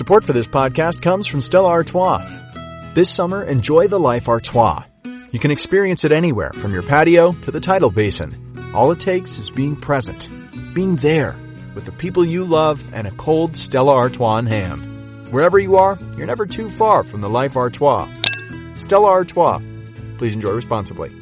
Support for this podcast comes from Stella Artois. This summer, enjoy the life Artois. You can experience it anywhere, from your patio to the tidal basin. All it takes is being present, being there, with the people you love and a cold Stella Artois in hand. Wherever you are, you're never too far from the life Artois. Stella Artois. Please enjoy responsibly.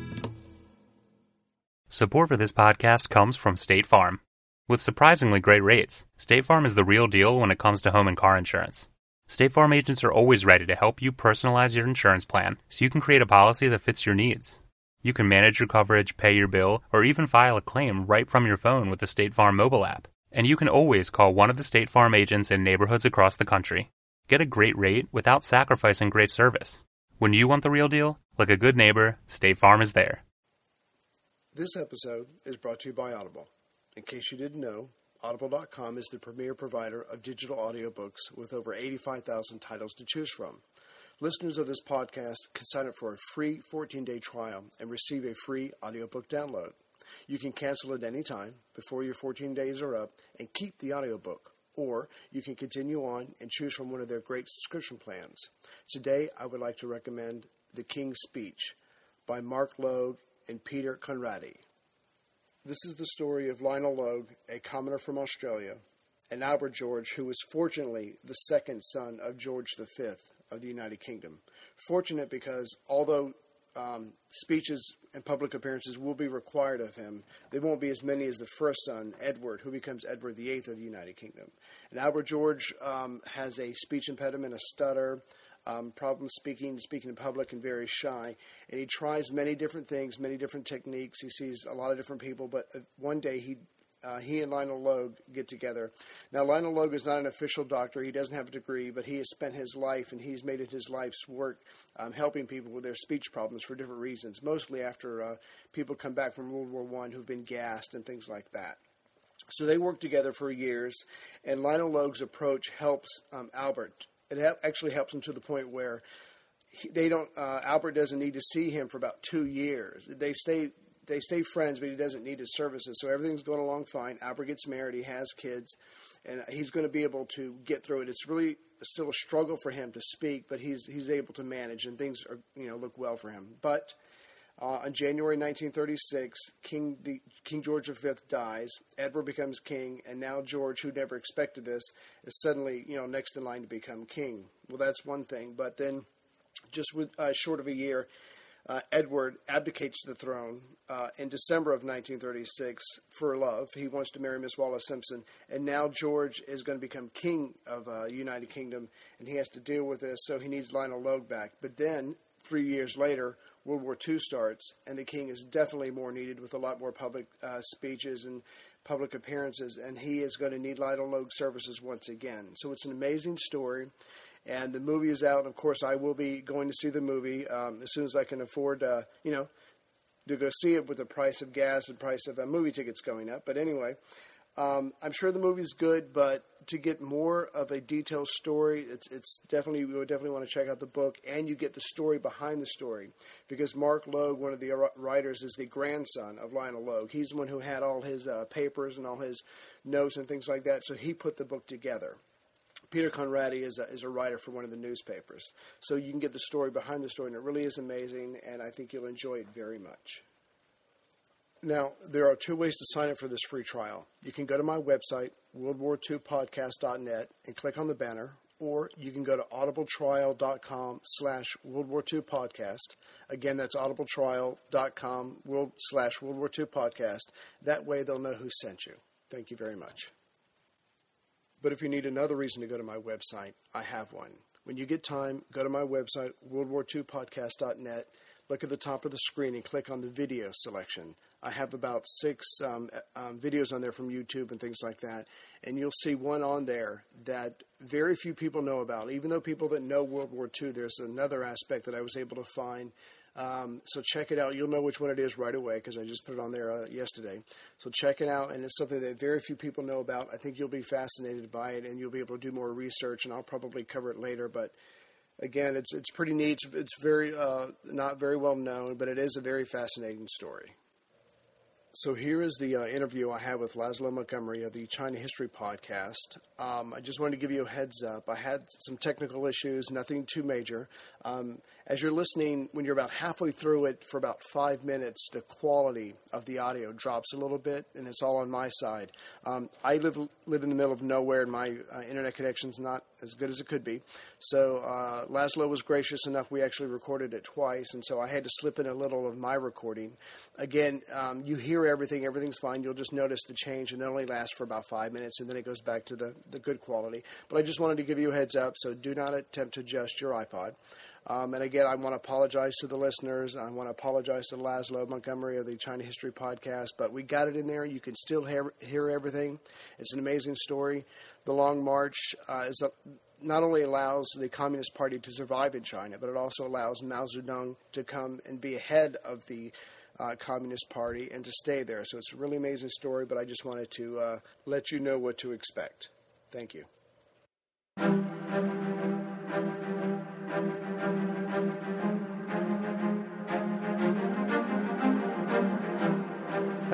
Support for this podcast comes from State Farm. With surprisingly great rates, State Farm is the real deal when it comes to home and car insurance. State Farm agents are always ready to help you personalize your insurance plan so you can create a policy that fits your needs. You can manage your coverage, pay your bill, or even file a claim right from your phone with the State Farm mobile app. And you can always call one of the State Farm agents in neighborhoods across the country. Get a great rate without sacrificing great service. When you want the real deal, like a good neighbor, State Farm is there. This episode is brought to you by Audible. In case you didn't know, Audible.com is the premier provider of digital audiobooks with over 85,000 titles to choose from. Listeners of this podcast can sign up for a free 14 day trial and receive a free audiobook download. You can cancel at any time before your 14 days are up and keep the audiobook, or you can continue on and choose from one of their great subscription plans. Today, I would like to recommend The King's Speech by Mark Logue and Peter Conradi. This is the story of Lionel Logue, a commoner from Australia, and Albert George, who was fortunately the second son of George V of the United Kingdom. Fortunate because although um, speeches and public appearances will be required of him, they won't be as many as the first son, Edward, who becomes Edward VIII of the United Kingdom. And Albert George um, has a speech impediment, a stutter, um, problem speaking, speaking in public, and very shy. And he tries many different things, many different techniques. He sees a lot of different people, but uh, one day he uh, he and Lionel Logue get together. Now, Lionel Logue is not an official doctor. He doesn't have a degree, but he has spent his life and he's made it his life's work um, helping people with their speech problems for different reasons, mostly after uh, people come back from World War I who've been gassed and things like that. So they work together for years, and Lionel Logue's approach helps um, Albert. It ha- actually helps him to the point where he, they don't. Uh, Albert doesn't need to see him for about two years. They stay they stay friends, but he doesn't need his services. So everything's going along fine. Albert gets married, he has kids, and he's going to be able to get through it. It's really still a struggle for him to speak, but he's he's able to manage, and things are you know look well for him. But uh, on January 1936, King the, King George V dies. Edward becomes king, and now George, who never expected this, is suddenly you know next in line to become king. Well, that's one thing, but then just with uh, short of a year, uh, Edward abdicates the throne uh, in December of 1936 for love. He wants to marry Miss Wallis Simpson, and now George is going to become king of uh, United Kingdom, and he has to deal with this. So he needs Lionel Logue back. But then, three years later, World War II starts, and the king is definitely more needed with a lot more public uh, speeches and public appearances, and he is going to need Lionel Logue services once again. So it's an amazing story and the movie is out. And of course, I will be going to see the movie um, as soon as I can afford, uh, you know, to go see it with the price of gas and price of uh, movie tickets going up. But anyway, um, I'm sure the movie's good, but to get more of a detailed story, it's it's definitely we would definitely want to check out the book, and you get the story behind the story because Mark Logue, one of the writers, is the grandson of Lionel Logue. He's the one who had all his uh, papers and all his notes and things like that, so he put the book together. Peter Conradi is a, is a writer for one of the newspapers. So you can get the story behind the story, and it really is amazing, and I think you'll enjoy it very much. Now, there are two ways to sign up for this free trial. You can go to my website, worldwar2podcast.net, and click on the banner, or you can go to audibletrial.com slash World War II podcast. Again, that's audibletrial.com world, slash World War II podcast. That way they'll know who sent you. Thank you very much. But if you need another reason to go to my website, I have one. When you get time, go to my website, worldwar2podcast.net, look at the top of the screen and click on the video selection. I have about six um, um, videos on there from YouTube and things like that, and you'll see one on there that very few people know about. Even though people that know World War II, there's another aspect that I was able to find um, so check it out. You'll know which one it is right away because I just put it on there uh, yesterday. So check it out, and it's something that very few people know about. I think you'll be fascinated by it, and you'll be able to do more research. And I'll probably cover it later, but again, it's it's pretty neat. It's, it's very uh, not very well known, but it is a very fascinating story. So here is the uh, interview I had with Laszlo Montgomery of the China History Podcast. Um, I just wanted to give you a heads up. I had some technical issues, nothing too major. Um, as you're listening, when you're about halfway through it for about five minutes, the quality of the audio drops a little bit, and it's all on my side. Um, I live live in the middle of nowhere, and my uh, internet connection's not as good as it could be. So uh, Laszlo was gracious enough; we actually recorded it twice, and so I had to slip in a little of my recording. Again, um, you hear everything; everything's fine. You'll just notice the change, and it only lasts for about five minutes, and then it goes back to the the good quality. But I just wanted to give you a heads up, so do not attempt to adjust your iPod. Um, and again, I want to apologize to the listeners. I want to apologize to Laszlo Montgomery of the China History Podcast, but we got it in there. You can still hear, hear everything. It's an amazing story. The Long March uh, is a, not only allows the Communist Party to survive in China, but it also allows Mao Zedong to come and be ahead of the uh, Communist Party and to stay there. So it's a really amazing story, but I just wanted to uh, let you know what to expect. Thank you.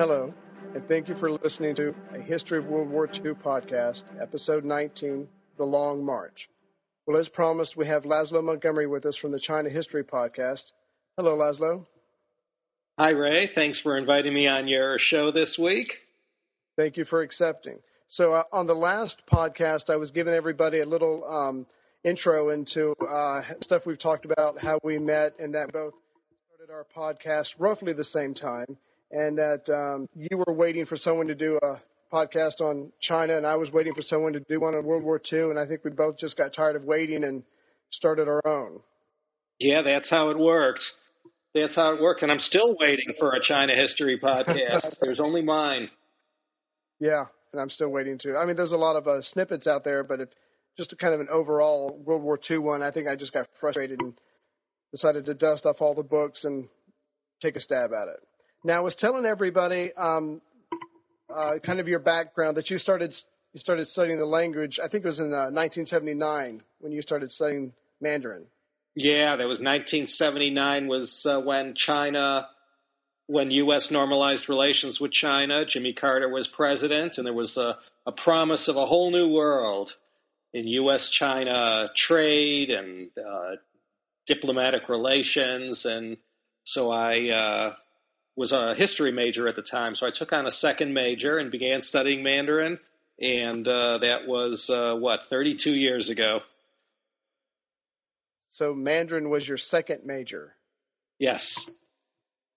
Hello, and thank you for listening to a History of World War II podcast, episode 19, The Long March. Well, as promised, we have Laszlo Montgomery with us from the China History podcast. Hello, Laszlo. Hi, Ray. Thanks for inviting me on your show this week. Thank you for accepting. So, uh, on the last podcast, I was giving everybody a little um, intro into uh, stuff we've talked about, how we met, and that both started our podcast roughly the same time and that um, you were waiting for someone to do a podcast on China, and I was waiting for someone to do one on World War II, and I think we both just got tired of waiting and started our own. Yeah, that's how it worked. That's how it worked, and I'm still waiting for a China history podcast. There's only mine. Yeah, and I'm still waiting to. I mean, there's a lot of uh, snippets out there, but if just a kind of an overall World War II one, I think I just got frustrated and decided to dust off all the books and take a stab at it. Now, I was telling everybody um, uh, kind of your background that you started you started studying the language. I think it was in uh, 1979 when you started studying Mandarin. Yeah, that was 1979 was uh, when China, when U.S. normalized relations with China. Jimmy Carter was president, and there was a, a promise of a whole new world in U.S.-China trade and uh, diplomatic relations, and so I uh, was a history major at the time, so I took on a second major and began studying Mandarin, and uh, that was uh, what 32 years ago. So Mandarin was your second major. Yes.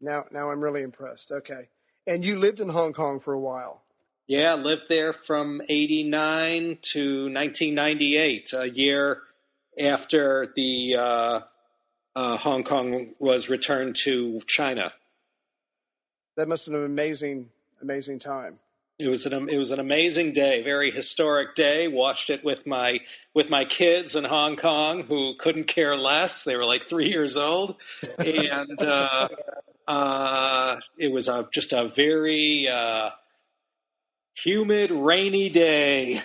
Now, now I'm really impressed. Okay, and you lived in Hong Kong for a while. Yeah, lived there from '89 to 1998, a year after the uh, uh, Hong Kong was returned to China that must have been an amazing, amazing time. It was an it was an amazing day, very historic day. Watched it with my with my kids in Hong Kong, who couldn't care less. They were like three years old, and uh, uh, it was a just a very uh, humid, rainy day.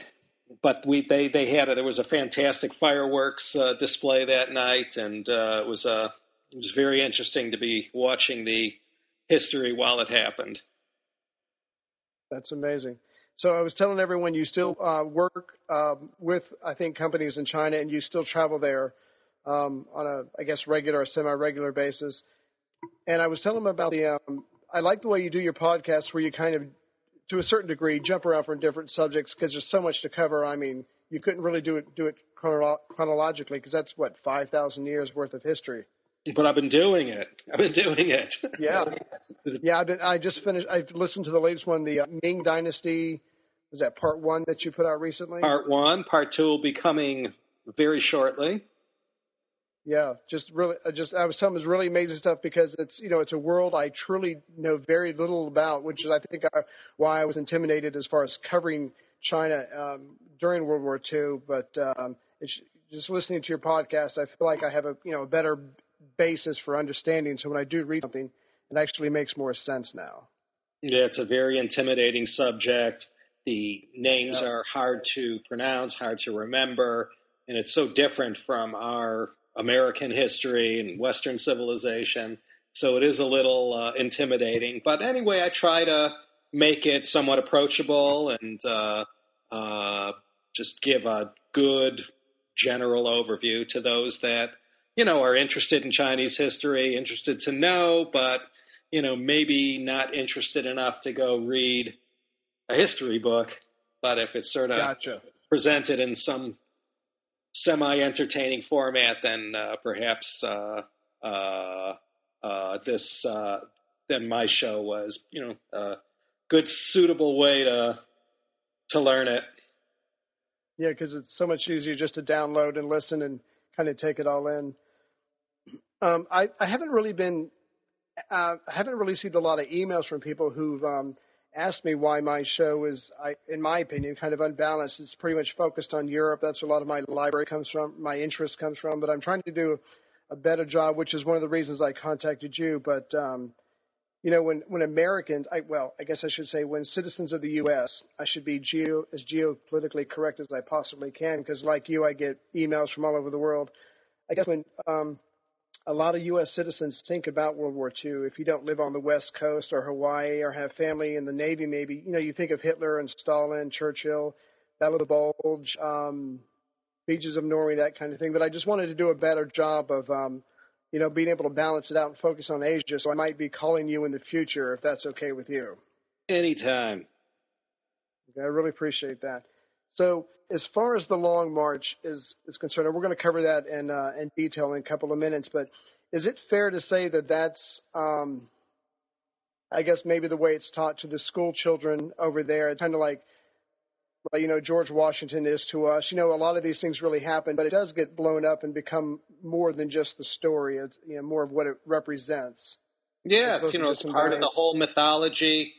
But we they they had a, there was a fantastic fireworks uh, display that night, and uh, it was a uh, it was very interesting to be watching the history while it happened. That's amazing. So I was telling everyone you still uh, work um, with, I think, companies in China, and you still travel there um, on a, I guess, regular or semi-regular basis. And I was telling them about the. Um, I like the way you do your podcast, where you kind of, to a certain degree, jump around from different subjects because there's so much to cover. I mean, you couldn't really do it do it chronolo- chronologically because that's what five thousand years worth of history but I've been doing it. I've been doing it. yeah, yeah. I've been. I just finished. I've listened to the latest one, the uh, Ming Dynasty. Was that part one that you put out recently? Part one. Part two will be coming very shortly. Yeah, just really, uh, just I was telling it's really amazing stuff because it's you know it's a world I truly know very little about, which is I think uh, why I was intimidated as far as covering China um, during World War II. But um, it's just listening to your podcast, I feel like I have a you know a better basis for understanding. So when I do read something, it actually makes more sense now. Yeah, it's a very intimidating subject. The names yeah. are hard to pronounce, hard to remember, and it's so different from our American history and Western civilization. so it is a little uh, intimidating. But anyway, I try to make it somewhat approachable and uh, uh, just give a good general overview to those that you know are interested in Chinese history, interested to know, but you know maybe not interested enough to go read a history book. But if it's sort of gotcha. presented in some semi-entertaining format, then uh, perhaps uh, uh, uh this uh, then my show was you know a good suitable way to to learn it. Yeah, because it's so much easier just to download and listen and kind of take it all in. Um, I, I haven't really been, uh, I haven't really received a lot of emails from people who've um, asked me why my show is, I, in my opinion, kind of unbalanced. It's pretty much focused on Europe. That's where a lot of my library comes from, my interest comes from. But I'm trying to do a better job, which is one of the reasons I contacted you. But um, you know, when when Americans, I, well, I guess I should say when citizens of the U.S., I should be geo as geopolitically correct as I possibly can, because like you, I get emails from all over the world. I guess when um, a lot of U.S. citizens think about World War II. If you don't live on the West Coast or Hawaii or have family in the Navy, maybe you know you think of Hitler and Stalin, Churchill, Battle of the Bulge, um, Beaches of Norway, that kind of thing. But I just wanted to do a better job of, um, you know, being able to balance it out and focus on Asia. So I might be calling you in the future if that's okay with you. Anytime. Okay, I really appreciate that. So as far as the Long March is is concerned, we're going to cover that in uh, in detail in a couple of minutes. But is it fair to say that that's, um, I guess maybe the way it's taught to the school children over there? It's kind of like, like you know George Washington is to us. You know, a lot of these things really happen, but it does get blown up and become more than just the story. It's you know more of what it represents. Yeah, it's you know it's part of the whole mythology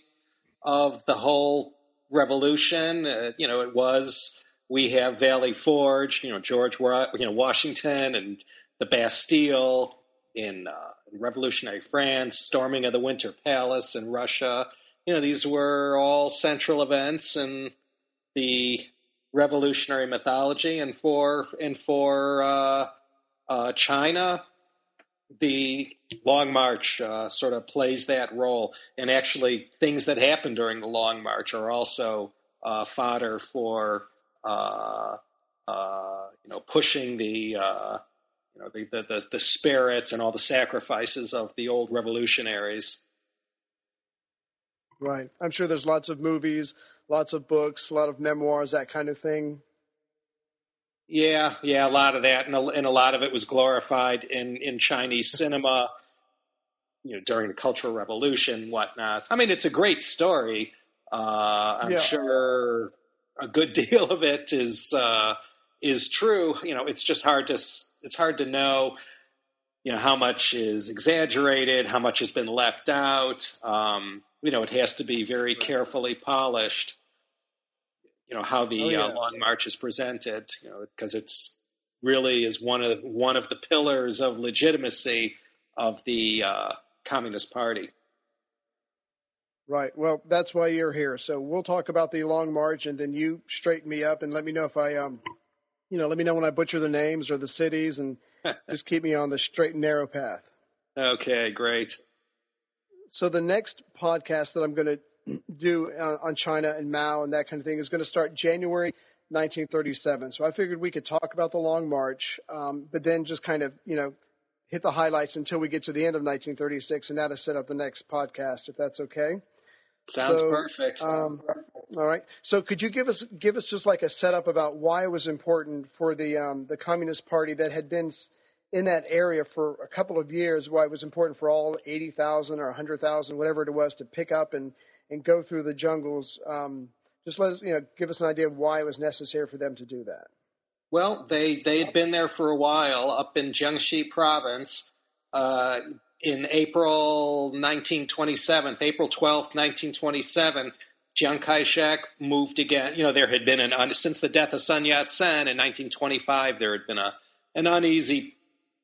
of the whole revolution. Uh, you know, it was we have Valley Forge, you know, George, you know, Washington and the Bastille in, uh, revolutionary France, storming of the Winter Palace in Russia. You know, these were all central events in the revolutionary mythology, and for and for uh, uh, China, the Long March uh, sort of plays that role. And actually, things that happen during the Long March are also uh, fodder for uh, uh, you know pushing the uh, you know the, the the spirit and all the sacrifices of the old revolutionaries. Right. I'm sure there's lots of movies, lots of books, a lot of memoirs, that kind of thing. Yeah, yeah, a lot of that, and a, and a lot of it was glorified in in Chinese cinema, you know, during the Cultural Revolution, whatnot. I mean, it's a great story. Uh, I'm yeah. sure a good deal of it is uh, is true. You know, it's just hard to it's hard to know. You know how much is exaggerated, how much has been left out. Um, you know, it has to be very carefully polished you know how the oh, yes. uh, Long March is presented. You know, because it's really is one of one of the pillars of legitimacy of the uh, Communist Party. Right. Well, that's why you're here. So we'll talk about the Long March, and then you straighten me up and let me know if I, um, you know, let me know when I butcher the names or the cities, and just keep me on the straight and narrow path. Okay, great. So the next podcast that I'm going to do uh, on China and Mao and that kind of thing is going to start January 1937. So I figured we could talk about the Long March, um, but then just kind of, you know, hit the highlights until we get to the end of 1936, and that is set up the next podcast, if that's okay. Sounds so, perfect. Um, all right. So could you give us give us just like a setup about why it was important for the um, the Communist Party that had been in that area for a couple of years, why it was important for all 80,000 or 100,000, whatever it was, to pick up and and go through the jungles. Um, just let us, you know, give us an idea of why it was necessary for them to do that. Well, they they had been there for a while up in Jiangxi province. Uh, in April 1927, April 12th, 1927, Chiang Kai-shek moved again. You know, there had been an since the death of Sun Yat-sen in 1925, there had been a an uneasy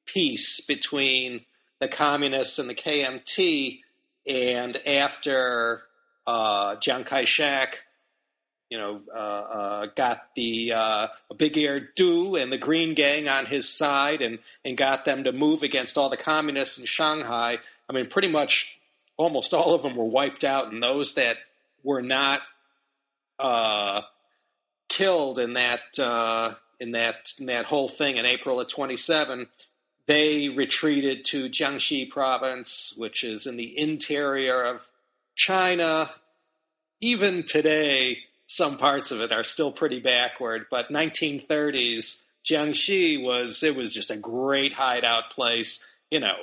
peace between the communists and the KMT. And after uh, Chiang Kai-shek you know, uh, uh, got the uh, Big-Eared Du and the Green Gang on his side and, and got them to move against all the communists in Shanghai. I mean, pretty much almost all of them were wiped out, and those that were not uh, killed in that uh, in that in that whole thing in April of 27, they retreated to Jiangxi province, which is in the interior of China. Even today, some parts of it are still pretty backward, but 1930s Jiangxi was it was just a great hideout place. You know,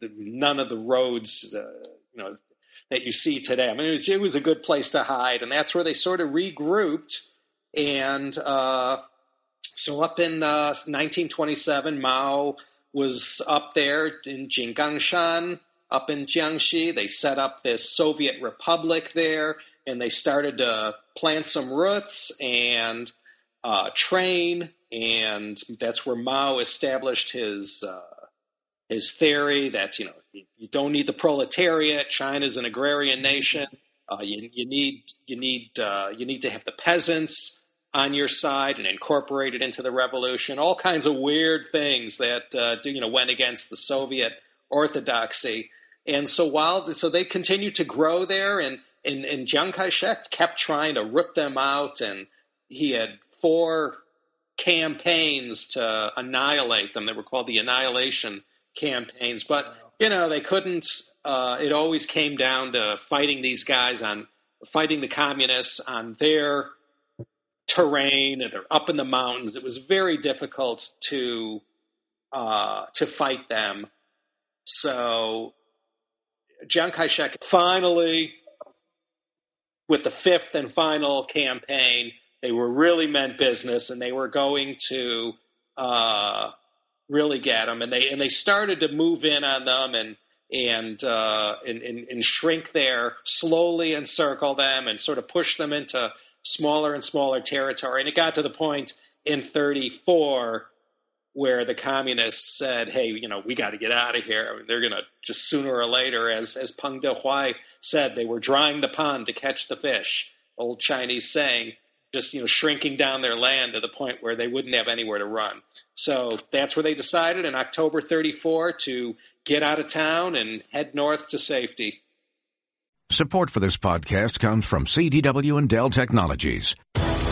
none of the roads, uh, you know, that you see today. I mean, it was, it was, a good place to hide, and that's where they sort of regrouped. And uh, so, up in uh, 1927, Mao was up there in Jinggangshan, up in Jiangxi. They set up this Soviet republic there and they started to plant some roots and uh, train, and that's where Mao established his uh, his theory that you know you, don't need the proletariat. China's an agrarian nation. Uh, you, you, need you need uh, you need to have the peasants on your side and incorporate it into the revolution. All kinds of weird things that uh, you know went against the Soviet orthodoxy. And so while so they continued to grow there and and, and Chiang Kai shek kept trying to root them out, and he had four campaigns to annihilate them. They were called the annihilation campaigns. But, you know, they couldn't, uh, it always came down to fighting these guys on, fighting the communists on their terrain, and they're up in the mountains. It was very difficult to, uh, to fight them. So Chiang Kai shek finally with the fifth and final campaign, they were really meant business, and they were going to uh, really get them. And they and they started to move in on them and and, uh, and, and and shrink there slowly, encircle them, and sort of push them into smaller and smaller territory. And it got to the point in 34 where the communists said, "Hey, you know, we got to get out of here." I mean, they're going to just sooner or later, as as Peng Dehuai said, they were drying the pond to catch the fish. Old Chinese saying, just you know, shrinking down their land to the point where they wouldn't have anywhere to run. So that's where they decided in October 34 to get out of town and head north to safety. Support for this podcast comes from CDW and Dell Technologies.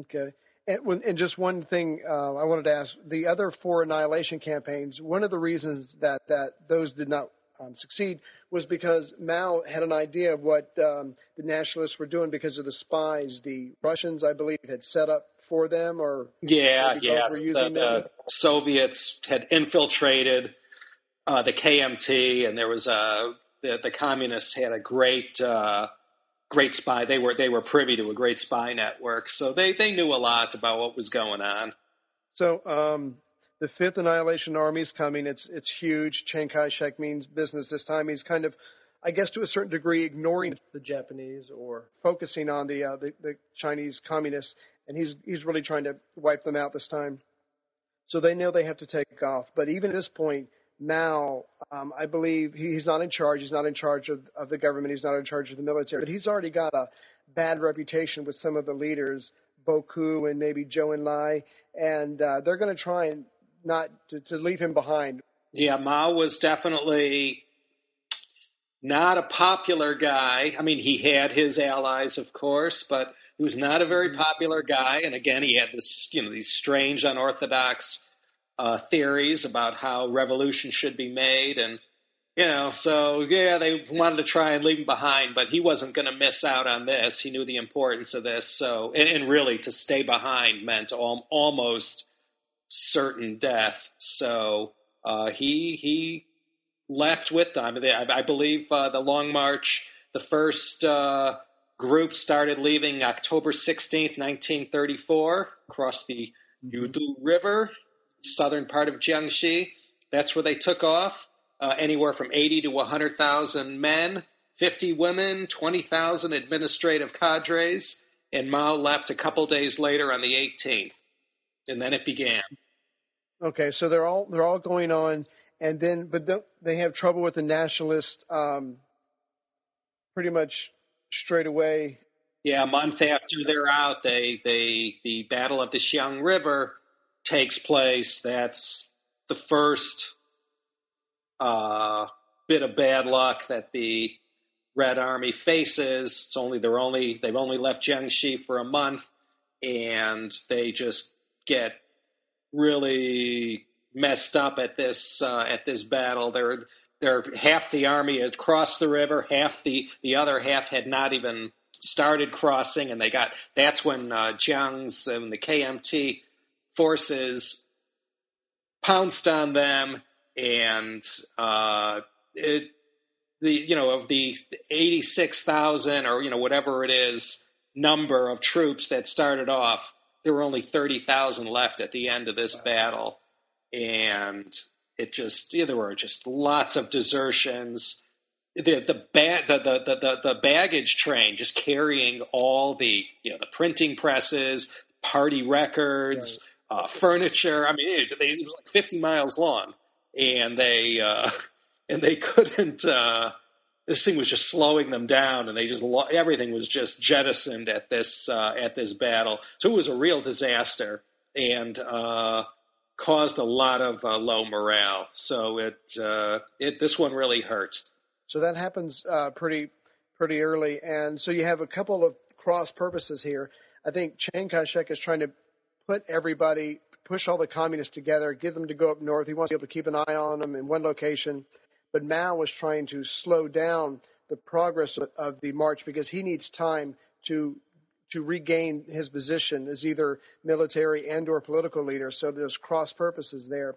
Okay. And, and just one thing uh, I wanted to ask: the other four annihilation campaigns. One of the reasons that that those did not um, succeed was because Mao had an idea of what um, the nationalists were doing because of the spies the Russians, I believe, had set up for them, or yeah, yes, the, the Soviets had infiltrated uh, the KMT, and there was a the, the communists had a great. Uh, great spy. They were they were privy to a great spy network, so they they knew a lot about what was going on. So um, the Fifth Annihilation Army is coming. It's it's huge. Chiang Kai-shek means business this time. He's kind of, I guess, to a certain degree, ignoring the Japanese or focusing on the uh, the, the Chinese communists, and he's he's really trying to wipe them out this time. So they know they have to take off. But even at this point, now, um, I believe he's not in charge. He's not in charge of, of the government. He's not in charge of the military. But he's already got a bad reputation with some of the leaders, Bo Gu and maybe Zhou Enlai, and uh, they're going to try and not to, to leave him behind. Yeah, Mao was definitely not a popular guy. I mean, he had his allies, of course, but he was not a very mm-hmm. popular guy. And again, he had this, you know, these strange, unorthodox uh, theories about how revolution should be made, and you know, so yeah, they wanted to try and leave him behind, but he wasn't going to miss out on this. He knew the importance of this, so and, and really to stay behind meant al- almost certain death. So uh, he he left with them. I, I believe uh, the Long March, the first uh, group started leaving October 16th, 1934, across the Yudu River, southern part of Jiangxi. That's where they took off. Uh, anywhere from 80 to 100,000 men, 50 women, 20,000 administrative cadres, and Mao left a couple days later on the 18th, and then it began. Okay, so they're all they're all going on, and then but they have trouble with the nationalists um, pretty much straight away. Yeah, a month after they're out, they they the Battle of the Xiang River takes place. That's the first uh, bit of bad luck that the Red Army faces. It's only they're only they've only left Jiangxi for a month, and they just get really messed up at this uh, at this battle. They're they're half the army had crossed the river, half the the other half had not even started crossing, and they got that's when uh, Jiang's and the KMT forces pounced on them, and uh, it the you know of the eighty six thousand or you know whatever it is number of troops that started off, there were only thirty thousand left at the end of this battle, and it just yeah, there were just lots of desertions. The the, ba- the, the the the baggage train just carrying all the you know the printing presses, party records. Uh, furniture. I mean, it, it, was like 50 miles long, and they uh, and they couldn't. Uh, this thing was just slowing them down, and they just everything was just jettisoned at this uh, at this battle. So it was a real disaster, and uh, caused a lot of uh, low morale. So it uh, it this one really hurt. So that happens uh, pretty pretty early, and so you have a couple of cross purposes here. I think Chiang Kai-shek is trying to put everybody, push all the communists together, get them to go up north. He wants to be able to keep an eye on them in one location, but Mao was trying to slow down the progress of the march because he needs time to to regain his position as either military and or political leader. So there's cross purposes there.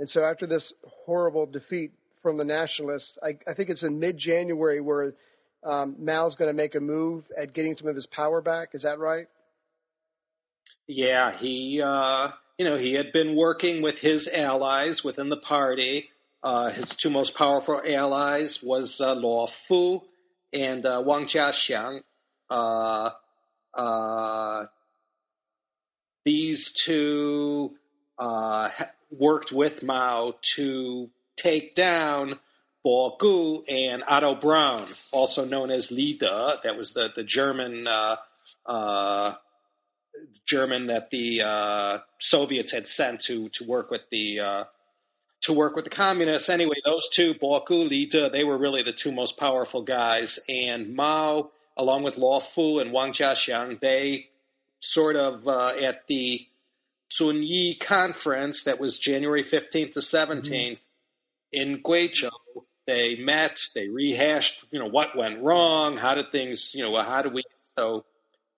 And so after this horrible defeat from the nationalists, I, I think it's in mid-January where um, Mao's going to make a move at getting some of his power back. Is that right? Yeah, he, uh, you know, he had been working with his allies within the party. Uh, his two most powerful allies was uh, Luo Fu and uh, Wang Jiaxiang. Uh, uh, these two uh, worked with Mao to take down Bo Gu and Otto Braun, also known as Li De. That was the the German German that the uh, Soviets had sent to to work with the uh, to work with the communists. Anyway, those two, Bo Gu, Li De, they were really the two most powerful guys, and Mao along with Luo Fu and Wang Jiaxiang, they sort of uh, at the Zunyi conference that was January 15th to 17th mm-hmm. in Guizhou, they met, they rehashed, you know, what went wrong, how did things, you know, how do we so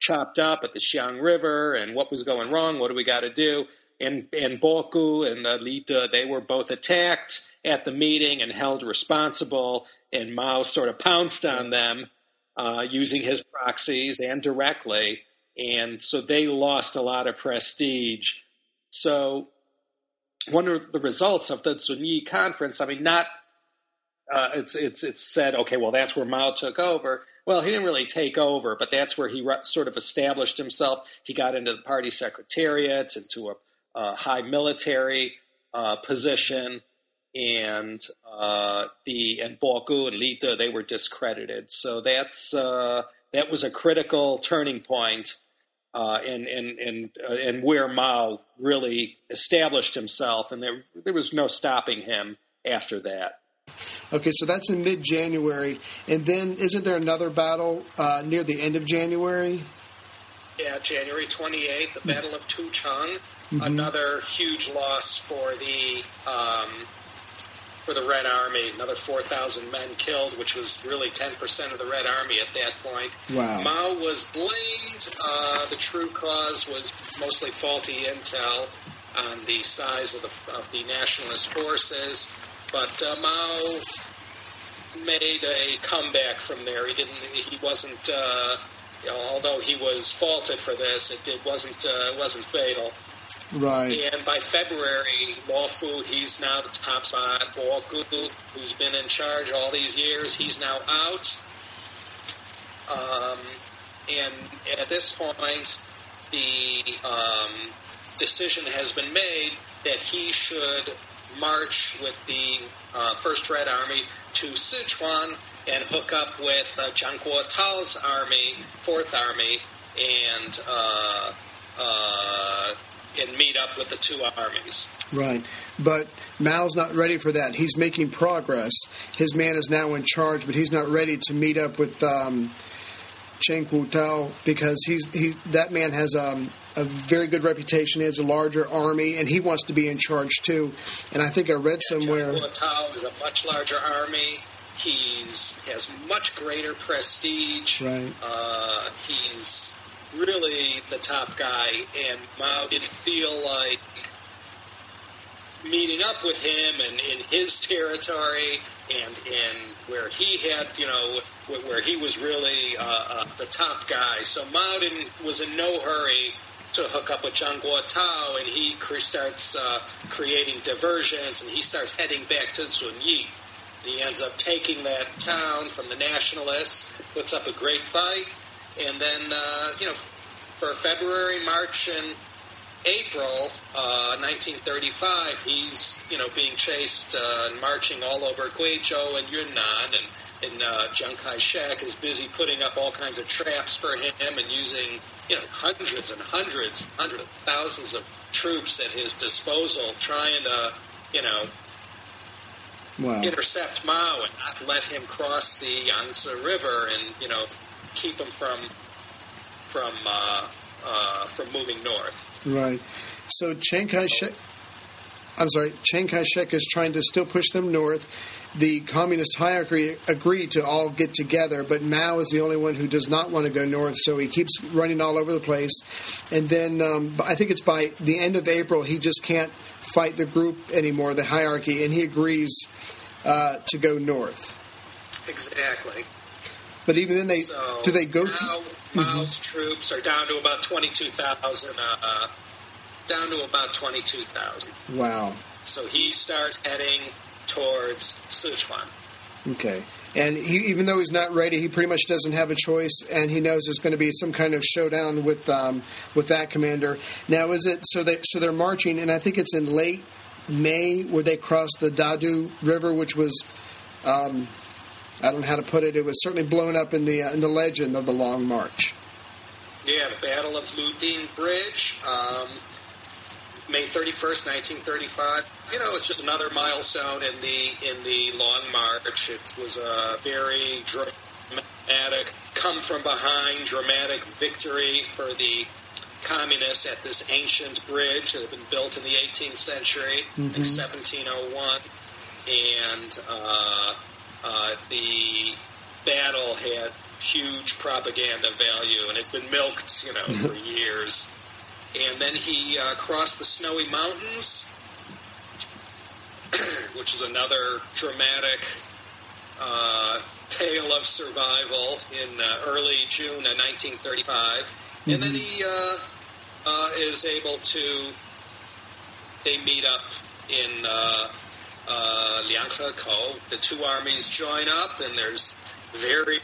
chopped up at the Xiang River and what was going wrong, what do we got to do? And and Bo Gu and Li De, they were both attacked at the meeting and held responsible, and Mao sort of pounced on them uh, using his proxies and directly. And so they lost a lot of prestige. So one of the results of the Zunyi conference, I mean, not uh, it's it's it's said, okay, well, that's where Mao took over. Well, he didn't really take over, but that's where he re- sort of established himself. He got into the party secretariat, into a, a high military uh, position, and uh, the and Bo Gu and Li De they were discredited. So that's uh, that was a critical turning point, and and and and where Mao really established himself, and there there was no stopping him after that. Okay, so that's in mid January, and then isn't there another battle uh, near the end of January? Yeah, January 28th, the Battle of Tucheng. Mm-hmm. Another huge loss for the um, for the Red Army. Another 4,000 men killed, which was really 10% of the Red Army at that point. Wow. Mao was blamed. Uh, the true cause was mostly faulty intel on the size of the, of the nationalist forces. But uh, Mao made a comeback from there. He didn't. He wasn't. Uh, although he was faulted for this, it did, wasn't uh, wasn't fatal. Right. And by February, Fu, he's now the top spot. Bo Gu, who's been in charge all these years, he's now out. Um, and at this point, the um, decision has been made that he should march with the uh, First Red Army to Sichuan and hook up with uh, Zhang Guotao's army, Fourth Army, and uh, uh, and meet up with the two armies. Right. But Mao's not ready for that. He's making progress. His man is now in charge, but he's not ready to meet up with um, Chen Kuo-tao because he's he that man has um, a very good reputation. He has a larger army, and he wants to be in charge too. And I think I read somewhere. Chen Kuo-tao is a much larger army. He's has much greater prestige. Right. Uh, he's really the top guy, and Mao didn't feel like meeting up with him and in his territory and in where he had, you know, where he was really uh, uh, the top guy. So Mao didn't, was in no hurry to hook up with Zhang Guotao, and he starts uh, creating diversions, and he starts heading back to Zunyi. He ends up taking that town from the nationalists, puts up a great fight, and then, uh, you know, for February, March, and April uh, 1935, he's you know being chased uh, and marching all over Guizhou and Yunnan, and and uh, Chiang Kai-shek is busy putting up all kinds of traps for him and using you know hundreds and hundreds, hundreds of thousands of troops at his disposal, trying to you know wow. intercept Mao and not let him cross the Yangtze River and you know keep him from from uh, uh, from moving north. Right. So Chiang Kai-shek, I'm sorry, Chiang Kai-shek is trying to still push them north. The communist hierarchy agreed to all get together, but Mao is the only one who does not want to go north, so he keeps running all over the place. And then um, I think it's by the end of April, he just can't fight the group anymore, the hierarchy, and he agrees uh, to go north. Exactly. But even then, they So do they go now to? Mao's troops are down to about twenty two thousand. Uh, down to about twenty two thousand. Wow. So he starts heading towards Sichuan. Okay. And he, even though he's not ready, he pretty much doesn't have a choice, and he knows there's going to be some kind of showdown with um, with that commander. Now, is it so they so they're marching, and I think it's in late May where they cross the Dadu River, which was um, I don't know how to put it. It was certainly blown up in the uh, in the legend of the Long March. Yeah, the Battle of Luding Bridge, um, May thirty first, nineteen thirty five. You know, it's just another milestone in the in the Long March. It was a very dramatic, come from behind, dramatic victory for the communists at this ancient bridge that had been built in the 18th century, in 1701, and uh, uh, the battle had huge propaganda value and it had been milked, you know, for years. And then he uh, crossed the snowy mountains, which is another dramatic uh, tale of survival in uh, early June of 1935. And then he uh, uh, is able to, they meet up in uh, uh, Lianghekou. The two armies join up, and there's very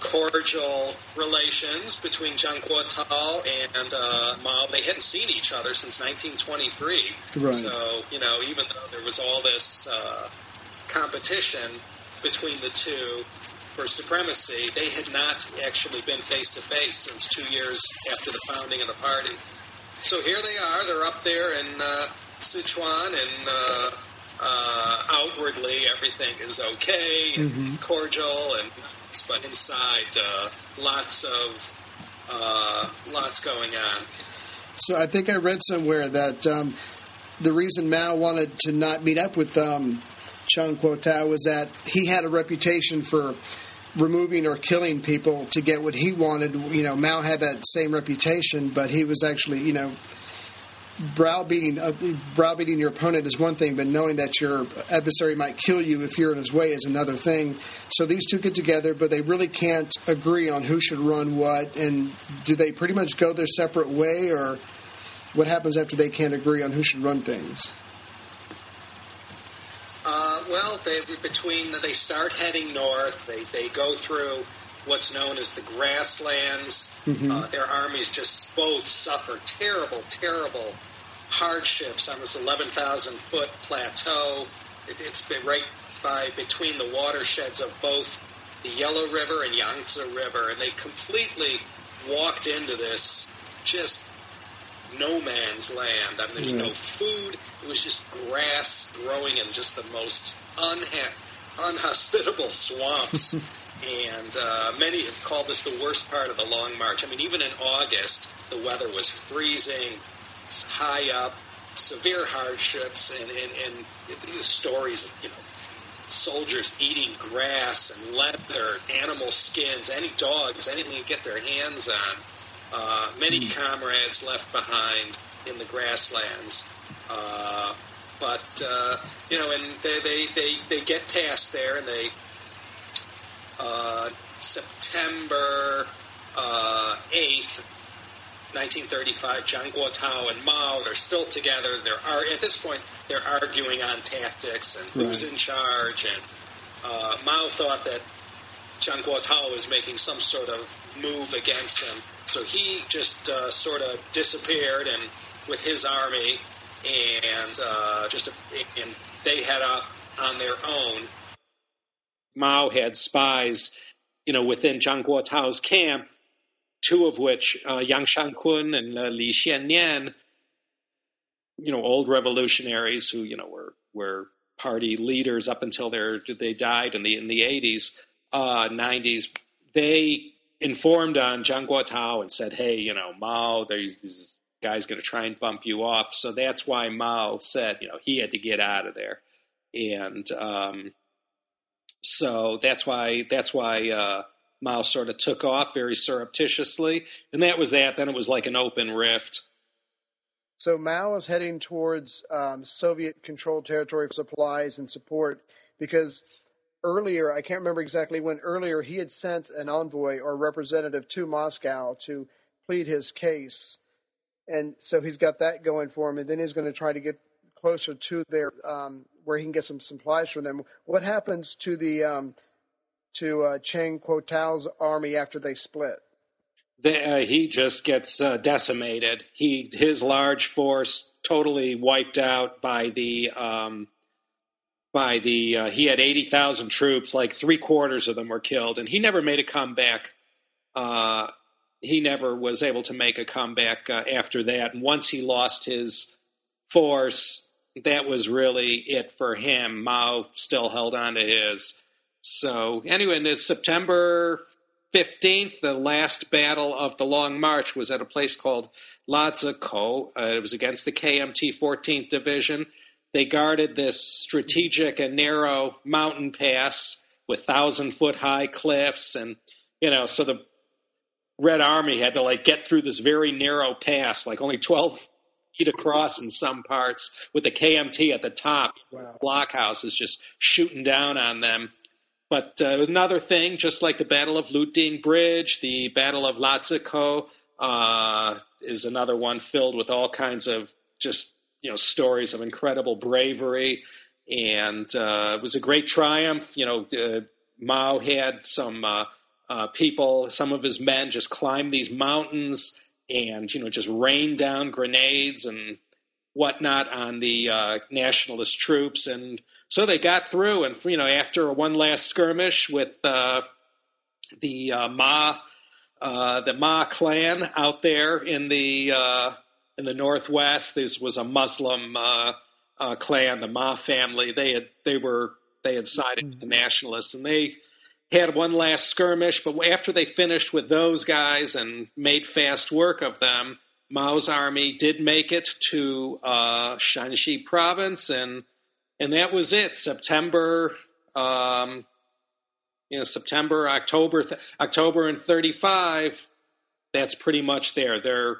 cordial relations between Zhang Guotao and uh, Mao. They hadn't seen each other since 1923. Right. So, you know, even though there was all this uh, competition between the two for supremacy, they had not actually been face to face since two years after the founding of the party. So here they are. They're up there in uh, Sichuan, and uh, outwardly everything is okay and cordial, and nice, but inside uh, lots of uh, lots going on. So I think I read somewhere that um, the reason Mao wanted to not meet up with um, Chang Kuo-tao was that he had a reputation for removing or killing people to get what he wanted. You know, Mao had that same reputation, but he was actually, you know, browbeating uh, browbeating your opponent is one thing, but knowing that your adversary might kill you if you're in his way is another thing. So these two get together, but they really can't agree on who should run what. And do they pretty much go their separate way, or what happens after they can't agree on who should run things? Uh, well, they between they start heading north. They they go through what's known as the grasslands. Mm-hmm. Uh, their armies just both suffer terrible, terrible hardships on this 11,000 foot plateau. It, it's been right by between the watersheds of both the Yellow River and Yangtze River, and they completely walked into this just no man's land. I mean, there's no food. It was just grass growing in just the most unha- unhospitable swamps. and uh, many have called this the worst part of the long march. I mean, even in August, the weather was freezing, high up, severe hardships, and, and, and the stories of, you know, soldiers eating grass and leather, animal skins, any dogs, anything to get their hands on. Uh, many mm. comrades left behind in the grasslands. Uh, but, uh, you know, and they, they, they, they get past there and they, uh, September uh, 8th, 1935, Zhang Guotao and Mao, they're still together. They're at this point, they're arguing on tactics and who's right. in charge. And uh, Mao thought that Zhang Guotao was making some sort of move against him, so he just uh, sort of disappeared and with his army, and uh, just and they head off on their own. Mao had spies, you know, within Zhang Guotao's camp two of which, uh, Yang Shangkun and uh, Li Xiannian, you know, old revolutionaries who, you know, were, were party leaders up until their, they died in the, in the 80s, uh, 90s, they informed on Zhang Guotao and said, hey, you know, Mao, there's this guy's going to try and bump you off. So that's why Mao said, you know, he had to get out of there. And um, so that's why, that's why, uh, Mao sort of took off very surreptitiously, and that was that. Then it was like an open rift. So Mao is heading towards um, Soviet-controlled territory for supplies and support because earlier, I can't remember exactly when, earlier he had sent an envoy or representative to Moscow to plead his case. And so he's got that going for him, and then he's going to try to get closer to their um, where he can get some supplies from them. What happens to the um, to uh, Zhang Guotao's army after they split? Uh, he just gets uh, decimated. He his large force totally wiped out by the um, by the uh, he had eighty thousand troops. Like three quarters of them were killed, and he never made a comeback. Uh, he never was able to make a comeback uh, after that. And once he lost his force, that was really it for him. Mao still held on to his. So anyway, it's September 15th, the last battle of the Long March was at a place called Lazikou. Uh, it was against the KMT 14th Division. They guarded this strategic and narrow mountain pass with thousand foot high cliffs, and you know, so the Red Army had to like get through this very narrow pass, like only 12 feet across in some parts, with the KMT at the top. Wow. Blockhouses just shooting down on them. But uh, another thing, just like the Battle of Luding Bridge, the Battle of Lazikou uh, is another one filled with all kinds of just you know stories of incredible bravery, and uh, it was a great triumph. You know, uh, Mao had some uh, uh, people, some of his men, just climb these mountains and you know just rain down grenades and whatnot on the uh, nationalist troops, and so they got through. And you know, after one last skirmish with uh, the uh, Ma, uh, the Ma clan out there in the uh, in the northwest, this was a Muslim uh, clan, the Ma family. They had they were they had sided with the nationalists, and they had one last skirmish. But after they finished with those guys and made fast work of them Mao's army did make it to uh, Shaanxi province, and and that was it. September, um, you know, September, October, th- October, and thirty five. That's pretty much there. They're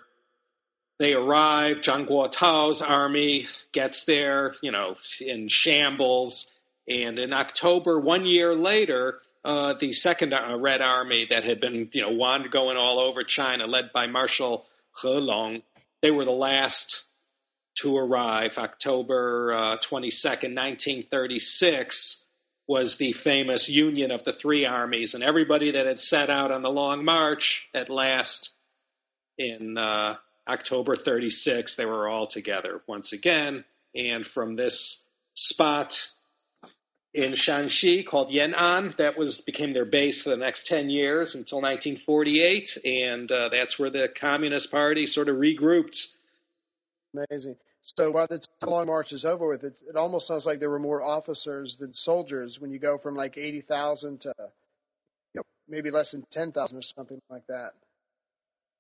they arrive. Zhang Guotao's army gets there, you know, in shambles. And in October, one year later, uh, the Second uh, Red Army that had been, you know, wander going all over China, led by Marshal He Long, they were the last to arrive. October uh, 22nd, 1936 was the famous union of the three armies, and everybody that had set out on the long march at last in uh, October 36, they were all together once again. And from this spot in Shaanxi called Yan'an, that was became their base for the next 10 years until 1948, and uh, that's where the Communist Party sort of regrouped. Amazing. So by the time the long march is over with, it, it almost sounds like there were more officers than soldiers when you go from like 80,000 to you know, maybe less than 10,000 or something like that.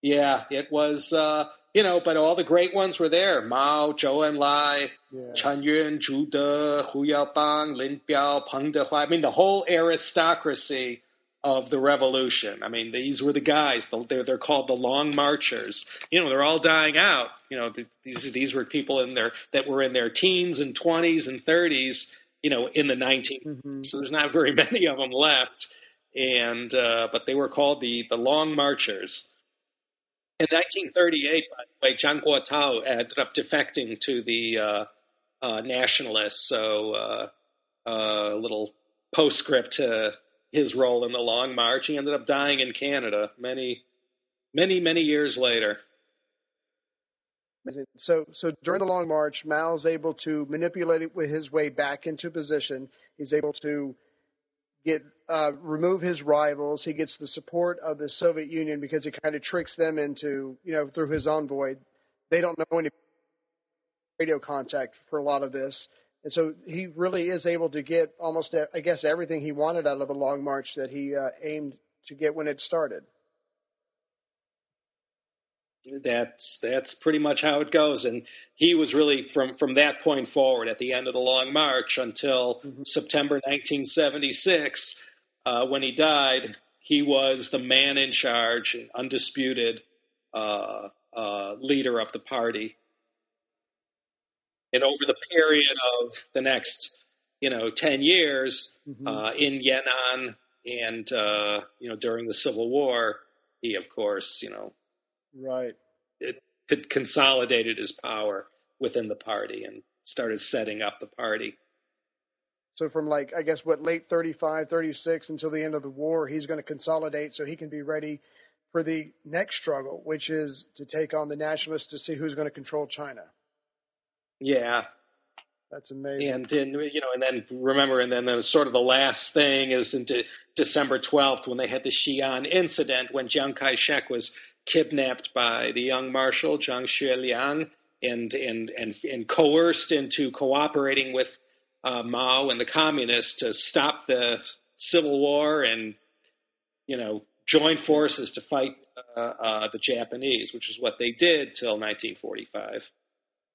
Yeah, it was, uh, you know, but all the great ones were there. Mao, Zhou Enlai, Yeah. Chen Yun, Zhu De, Hu Yaobang, Lin Biao, Peng Dehuai. I mean, the whole aristocracy of the revolution. I mean, these were the guys. The- They're, they're called the Long Marchers. You know, they're all dying out. You know, these these were people in their that were in their teens and twenties and thirties. You know, in the 19 Mhm. so there's not very many of them left. And uh, but they were called the the Long Marchers. In 1938, by the way, Zhang Guotao ended up defecting to the uh, uh, nationalists. So uh, a little postscript to his role in the Long March. He ended up dying in Canada many, many, many years later. So, so during the Long March, Mao's able to manipulate his way back into position. He's able to get uh, remove his rivals. He gets the support of the Soviet Union because he kind of tricks them into, you know, through his envoy. They don't know any radio contact for a lot of this, and so he really is able to get almost, I guess, everything he wanted out of the Long March that he uh, aimed to get when it started. That's that's pretty much how it goes. And he was really from from that point forward, at the end of the Long March until September 1976, uh, when he died, he was the man in charge, and undisputed uh, uh, leader of the party. And over the period of the next, you know, 10 years uh, in Yan'an and, uh, you know, during the Civil War, he, of course, you know, Right. it had consolidated his power within the party and started setting up the party. So from like I guess what late 35, 36 until the end of the war, he's going to consolidate so he can be ready for the next struggle, which is to take on the nationalists to see who's going to control China. Yeah, That's amazing. and in, you know, and then remember, and then the, sort of the last thing is in de- December twelfth when they had the Xi'an incident when Chiang Kai-shek was kidnapped by the young marshal Zhang Xueliang and and and and coerced into cooperating with uh, Mao and the communists to stop the civil war and you know join forces to fight uh, uh, the Japanese, which is what they did till 1945.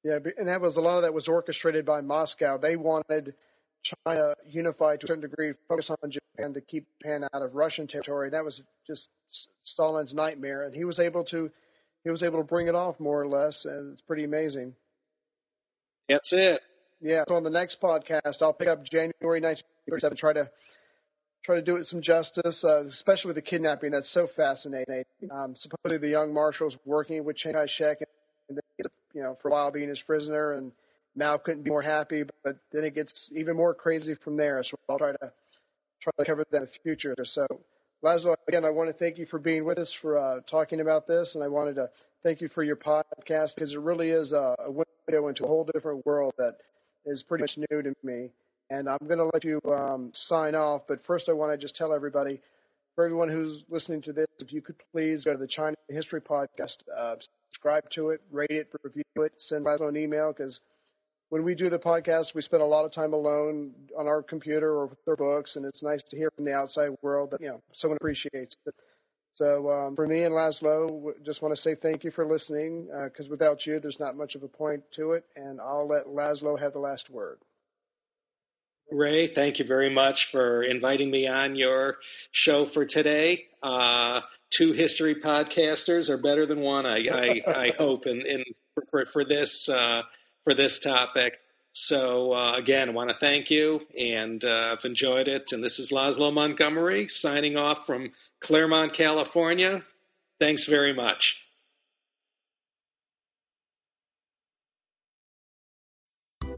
Yeah, and that was a lot of that was orchestrated by Moscow. They wanted China unified to a certain degree, focus on Japan to keep Japan out of Russian territory. That was just Stalin's nightmare, and he was able to he was able to bring it off more or less, and it's pretty amazing. That's it. Yeah. So on the next podcast, I'll pick up January 1937. Try to try to do it some justice, uh, especially with the kidnapping. That's so fascinating. Um, supposedly the young marshals working with Chiang Kai-shek, and then, you know, for a while being his prisoner, and Mao couldn't be more happy. But then it gets even more crazy from there. So I'll try to try to cover that in the future. So. Laszlo, again, I want to thank you for being with us for uh, talking about this, and I wanted to thank you for your podcast because it really is a, a window into a whole different world that is pretty much new to me. And I'm going to let you um, sign off, but first I want to just tell everybody, for everyone who's listening to this, if you could please go to the China History Podcast, uh, subscribe to it, rate it, review it, send Laszlo an email because when we do the podcast, we spend a lot of time alone on our computer or with our books, and it's nice to hear from the outside world that you know someone appreciates it. So um, for me and Laszlo, just want to say thank you for listening because without you, there's not much of a point to it, and I'll let Laszlo have the last word. Ray, thank you very much for inviting me on your show for today. Uh, two history podcasters are better than one. I I, I hope in, in for for this uh, for this topic. So uh, again, I want to thank you, and uh, I've enjoyed it. And this is Laszlo Montgomery signing off from Claremont, California. Thanks very much.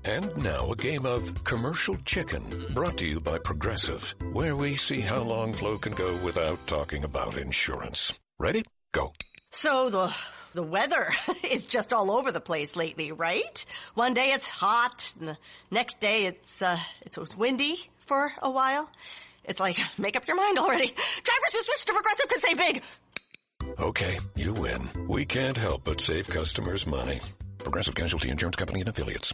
And now a game of commercial chicken brought to you by Progressive, where we see how long Flo can go without talking about insurance. Ready? Go. So the the weather is just all over the place lately, right? One day it's hot, and the next day it's uh, it's windy for a while. It's like make up your mind already. Drivers who switch to Progressive could save big. Okay, you win. We can't help but save customers money. Progressive Casualty Insurance Company and affiliates.